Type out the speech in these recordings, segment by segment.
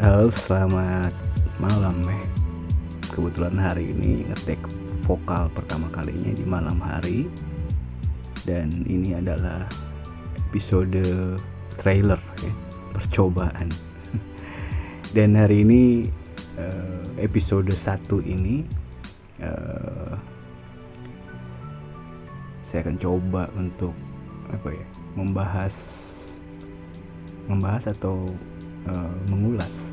Halo, selamat malam eh. Kebetulan hari ini ngetek vokal pertama kalinya di malam hari dan ini adalah episode trailer ya, percobaan. Dan hari ini eh, episode 1 ini eh, saya akan coba untuk apa ya, membahas membahas atau eh, mengulas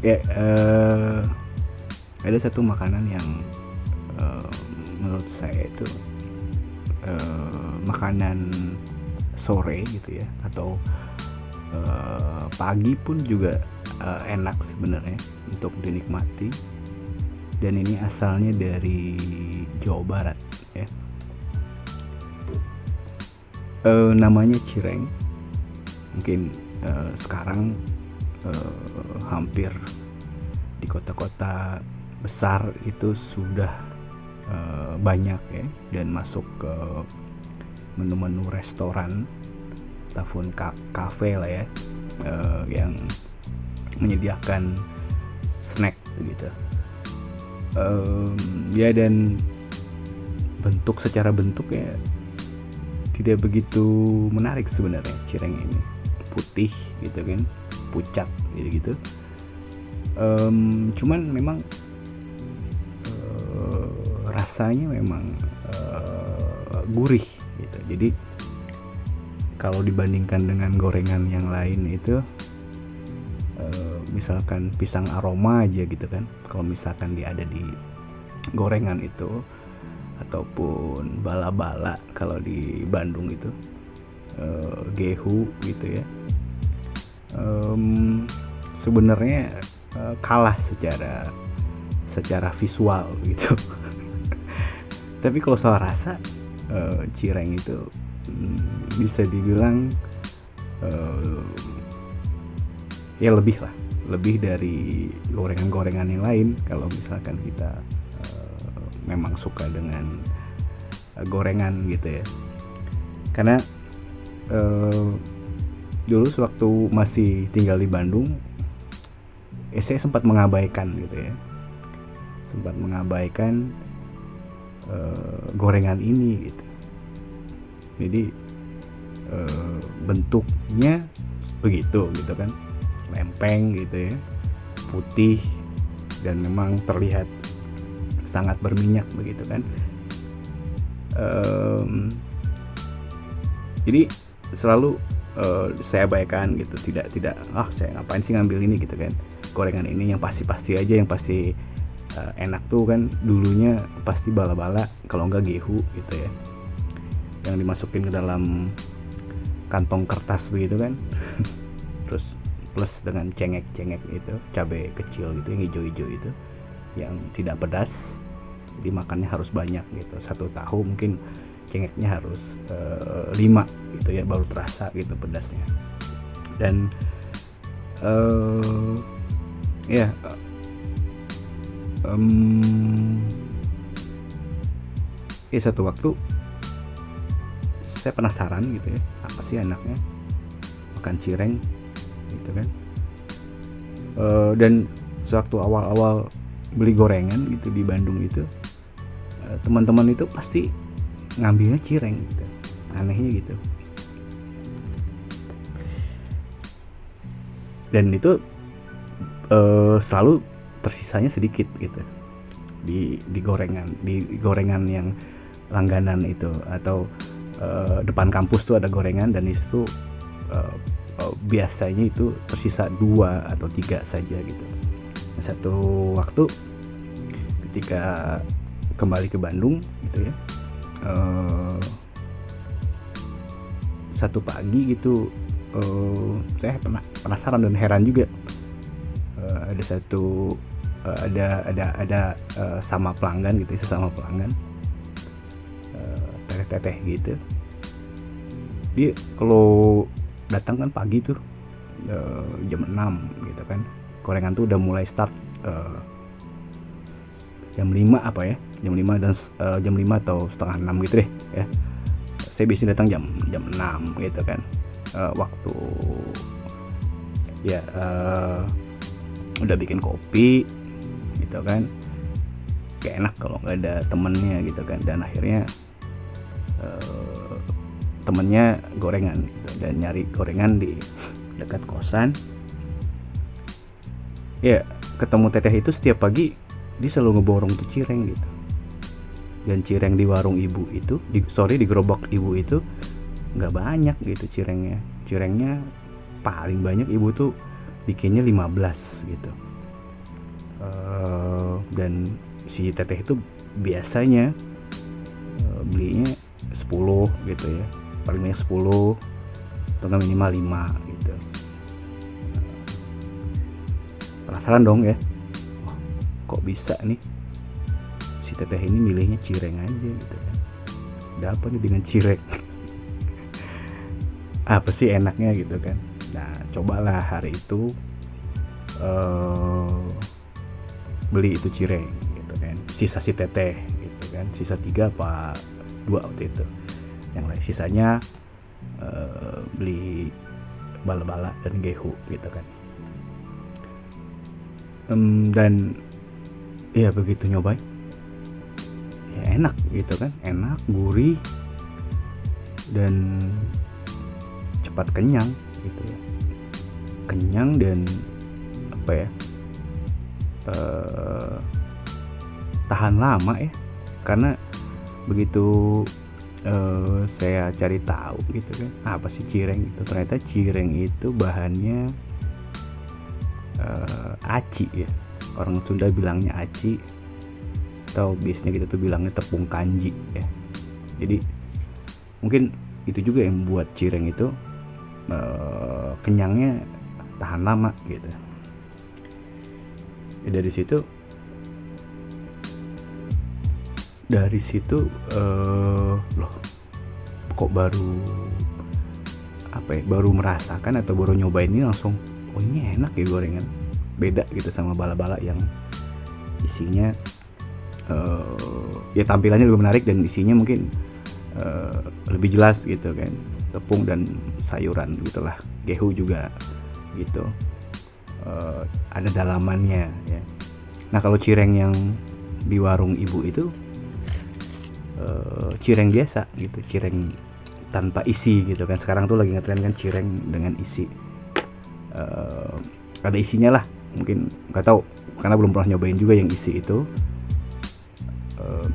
ya eh, ada satu makanan yang eh, menurut saya itu eh, makanan sore gitu ya atau eh, pagi pun juga eh, enak sebenarnya untuk dinikmati. Dan ini asalnya dari Jawa Barat ya. Eh, namanya cireng. Mungkin eh, sekarang eh, hampir di kota-kota besar itu sudah eh, banyak ya dan masuk ke menu-menu restoran ataupun ka- kafe lah ya eh, yang menyediakan snack begitu Em, ya dan bentuk secara bentuk ya tidak begitu menarik sebenarnya cireng ini. Putih gitu kan pucat gitu gitu cuman memang eh, rasanya memang eh, gurih gitu. Jadi kalau dibandingkan dengan gorengan yang lain itu eh, misalkan pisang aroma aja gitu kan. Kalau misalkan dia ada di gorengan itu ataupun bala-bala kalau di Bandung itu eh, gehu gitu ya Em, sebenarnya eh, kalah secara secara visual gitu. Tapi kalau soal rasa eh, cireng itu mm, bisa dibilang eh, ya lebih lah. Lebih dari gorengan-gorengan yang lain. Kalau misalkan kita eh, memang suka dengan eh, gorengan gitu ya. Karena eh, dulu sewaktu masih tinggal di Bandung eh, saya sempat mengabaikan gitu ya. Sempat mengabaikan eh, gorengan ini gitu. Jadi eh, bentuknya begitu gitu kan. Lempeng gitu ya putih dan memang terlihat sangat berminyak begitu kan. Em, jadi selalu eh, saya abaikan gitu. Tidak tidak ah saya ngapain sih ngambil ini? Gitu kan. Gorengan ini yang pasti pasti aja yang pasti eh, enak tuh kan. Dulunya pasti bala-bala kalau enggak gehu gitu ya. Yang dimasukin ke dalam kantong kertas begitu kan. Terus plus dengan cengek-cengek itu cabai kecil gitu yang hijau-hijau itu yang tidak pedas. Jadi makannya harus banyak gitu. Satu tahu mungkin cengeknya harus eh, lima gitu ya baru terasa gitu pedasnya. Dan eh ya em, ya satu waktu saya penasaran gitu ya apa sih anaknya makan cireng gitu kan. Eh, dan sewaktu awal-awal beli gorengan gitu di Bandung itu eh, teman-teman itu pasti ngambilnya cireng gitu. Anehnya gitu. Dan itu eh, selalu tersisanya sedikit gitu. Di di gorengan di gorengan yang langganan itu. Atau eh, depan kampus tuh ada gorengan dan itu eh, eh, biasanya itu tersisa dua atau tiga saja gitu. Satu waktu ketika kembali ke Bandung gitu ya eh, satu pagi gitu eh, saya penasaran dan heran juga. Eh, ada satu eh, ada ada ada eh, sama pelanggan gitu sesama pelanggan. Eh, teteh-teteh gitu. Dia kalau datang kan pagi tuh eh, jam 6 gitu kan. Gorengan tuh udah mulai start eh, jam 5 apa ya jam 5 dan eh, jam 5 atau setengah 6 gitu deh ya. Saya biasanya datang jam jam 6 gitu kan. Eh, waktu ya uh, udah bikin kopi gitu kan. Kayak enak kalau nggak ada temennya gitu kan. Dan akhirnya uh, temennya gorengan gitu, dan nyari gorengan di dekat kosan. Ya ketemu teteh itu setiap pagi dia selalu ngeborong tuh cireng gitu dan cireng di warung ibu itu di, sorry di gerobak ibu itu nggak banyak gitu cirengnya. Cirengnya paling banyak ibu tuh bikinnya 15 gitu. Uh, dan si teteh itu biasanya uh, belinya 10 gitu ya. Paling banyak 10 atau nggak minimal 5 gitu. Penasaran dong ya? Oh, kok bisa nih teteh ini milihnya cireng aja gitu. Kan ada apa nih dengan cireng. Apa sih enaknya gitu kan? Nah cobalah hari itu uh, beli itu cireng gitu kan. Sisa si teteh gitu kan. Sisa tiga apa dua waktu itu. Yang lain sisanya uh, beli bala-bala dan gehu gitu kan. Um, dan ya begitu nyobain enak gitu kan. Enak gurih dan cepat kenyang gitu ya. Kenyang dan apa ya uh, tahan lama ya. Karena begitu uh, saya cari tahu gitu kan apa sih cireng itu? Ternyata cireng itu bahannya uh, aci ya. Orang Sunda bilangnya aci atau biasanya kita tuh bilangnya tepung kanji ya. Jadi mungkin itu juga yang membuat cireng itu uh, kenyangnya tahan lama gitu. Ya, dari situ dari situ uh, loh kok baru apa ya baru merasakan atau baru nyobain ini langsung oh ini enak ya gorengan. Beda gitu sama bala-bala yang isinya uh, ya tampilannya lebih menarik dan isinya mungkin uh, lebih jelas gitu kan. Tepung dan sayuran gitulah. Gehu juga gitu. Uh, ada dalamannya ya. Nah kalau cireng yang di warung ibu itu uh, cireng biasa gitu cireng tanpa isi gitu kan. Sekarang tuh lagi ngetren kan cireng dengan isi. Uh, ada isinya lah. Mungkin nggak tahu karena belum pernah nyobain juga yang isi itu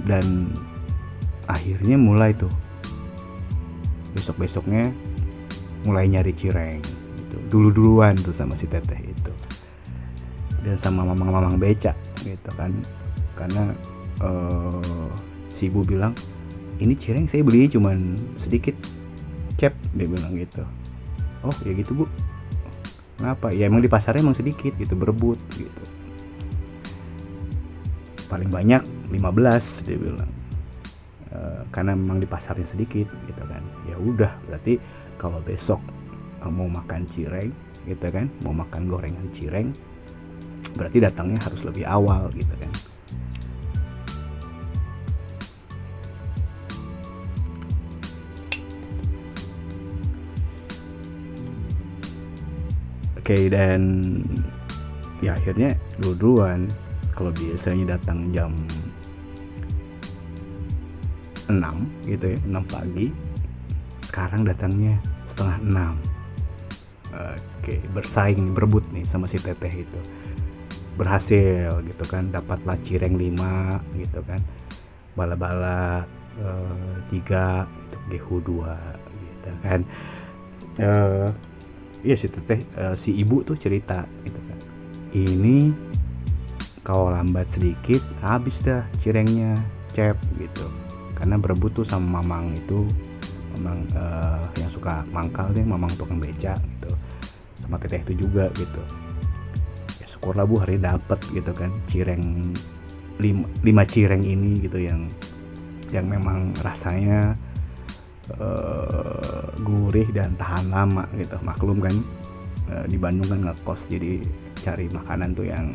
dan akhirnya mulai tuh. Besok besoknya mulai nyari cireng gitu. dulu duluan tuh sama si teteh itu. Dan sama mamang-mamang beca gitu kan. Karena uh, si ibu bilang ini cireng saya beli cuman sedikit cep dia bilang gitu. Oh ya gitu bu. Kenapa? Ya emang di pasarnya emang sedikit gitu berebut gitu paling banyak 15 dia bilang. E, karena memang di pasarnya sedikit gitu kan. Ya udah berarti kalau besok e, mau makan cireng gitu kan mau makan gorengan cireng berarti datangnya harus lebih awal gitu kan. Oke okay, dan ya akhirnya dulu-duluan kalau biasanya datang jam 6 gitu ya 6 pagi sekarang datangnya setengah 6 oke bersaing berebut nih sama si teteh itu. Berhasil gitu kan dapatlah cireng 5 gitu kan. Bala-bala uh, tiga untuk gehu dua gitu kan. Uh, iya si teteh uh, si ibu tuh cerita gitu kan. Ini kalau lambat sedikit habis dah cirengnya cep gitu. Karena berebut tuh sama mamang itu mamang uh, yang suka mangkal deh mamang tukang beca gitu. Sama teteh itu juga gitu. Ya syukurlah bu hari dapet gitu kan. Cireng lima, lima cireng ini gitu yang yang memang rasanya uh, gurih dan tahan lama gitu. Maklum kan uh, di Bandung kan ngekos jadi cari makanan tuh yang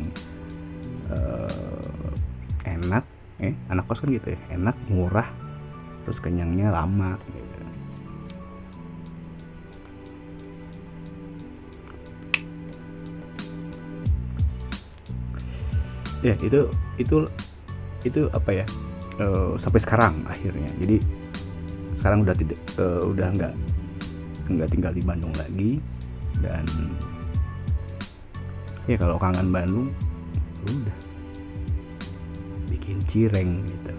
uh, enak. Eh anak kos kan gitu ya. Enak murah terus kenyangnya lama. Gitu. ya itu itu itu apa ya? Uh, sampai sekarang akhirnya. Jadi sekarang udah tidak uh, udah nggak nggak tinggal di Bandung lagi. Dan ya kalau kangen Bandung udah. Bikin cireng gitu.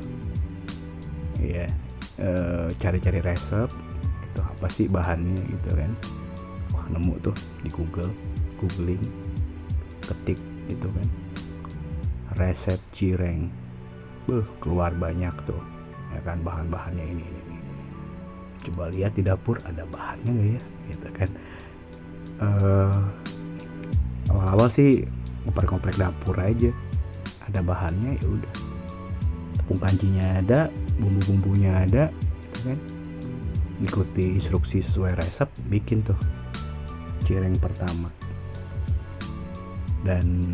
Ya cari-cari resep itu apa sih bahannya gitu kan? Wah nemu tuh di Google googling ketik gitu kan. Resep cireng. Beuh, keluar banyak tuh. Ya kan bahan-bahannya ini, ini ini. Coba lihat di dapur ada bahannya nggak ya? Gitu kan. Uh, awal-awal sih ngoprek-ngoprek dapur aja. Ada bahannya ya udah. Tepung kancinya ada bumbu-bumbunya ada gitu kan. Ikuti instruksi sesuai resep bikin tuh. Cireng pertama. Dan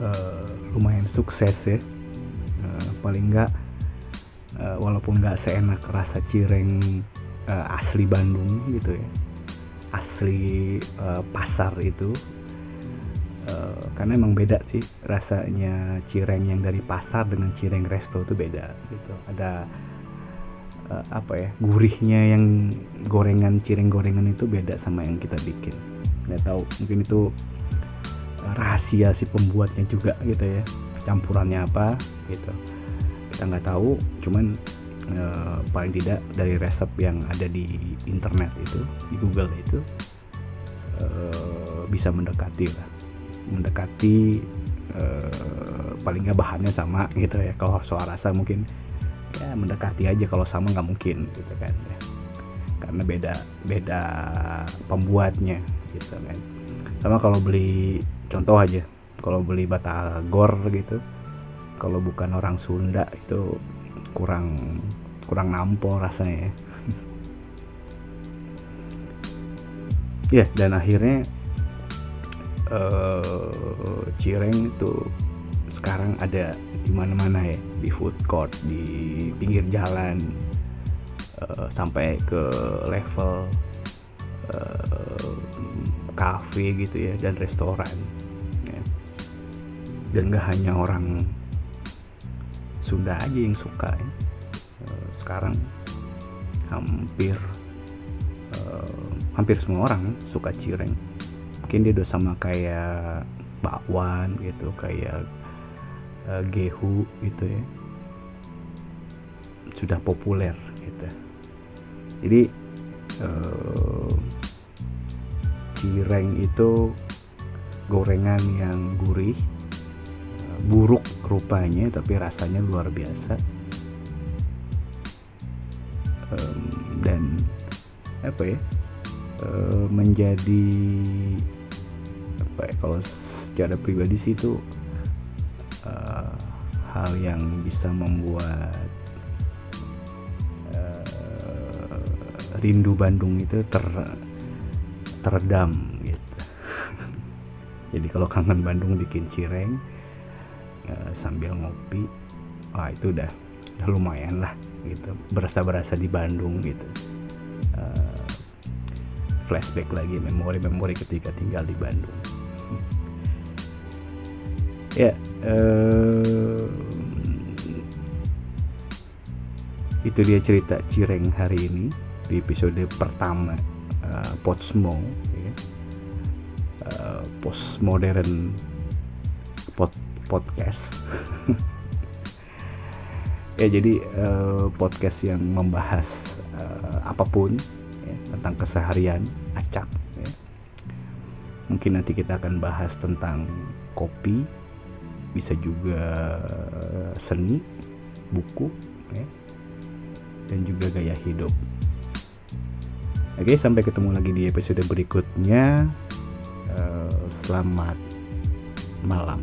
uh, lumayan sukses ya. Uh, paling enggak uh, walaupun nggak seenak rasa cireng uh, asli Bandung gitu ya. Asli uh, pasar itu uh, karena emang beda sih rasanya cireng yang dari pasar dengan cireng resto itu beda gitu. Ada uh, apa ya gurihnya yang gorengan cireng gorengan itu beda sama yang kita bikin. Nggak tahu mungkin itu rahasia si pembuatnya juga gitu ya campurannya apa gitu. Kita nggak tahu cuman e, paling tidak dari resep yang ada di internet itu di Google itu e, bisa mendekati lah mendekati e, paling nggak bahannya sama gitu ya. Kalau soal rasa mungkin ya mendekati aja kalau sama nggak mungkin gitu kan ya. Karena beda beda pembuatnya gitu kan. Sama kalau beli contoh aja kalau beli batagor gitu kalau bukan orang Sunda itu kurang kurang nampol rasanya ya. Ya dan akhirnya uh, cireng itu sekarang ada di mana-mana ya di food court di pinggir jalan uh, sampai ke level uh, cafe gitu ya dan restoran ya. dan gak hanya orang Sunda aja yang suka ya. Uh, sekarang hampir uh, hampir semua orang suka cireng mungkin dia udah sama kayak bakwan gitu kayak uh, gehu gitu ya. Sudah populer gitu. Jadi uh, itu gorengan yang gurih buruk rupanya tapi rasanya luar biasa. Um, dan apa ya uh, menjadi apa ya kalau secara pribadi sih itu uh, hal yang bisa membuat uh, rindu Bandung itu ter teredam gitu. Jadi kalau kangen Bandung bikin cireng uh, sambil ngopi wah itu udah udah lumayan lah gitu. Berasa berasa di Bandung gitu. Uh, flashback lagi memori-memori ketika tinggal di Bandung ya uh, itu dia cerita Cireng hari ini di episode pertama uh, Potsmo ya. uh, postmodern pod podcast ya jadi uh, podcast yang membahas uh, apa pun ya, tentang keseharian acak ya. mungkin nanti kita akan bahas tentang kopi bisa juga seni buku ya, dan juga gaya hidup Oke, sampai ketemu lagi di episode berikutnya. Uh, selamat malam.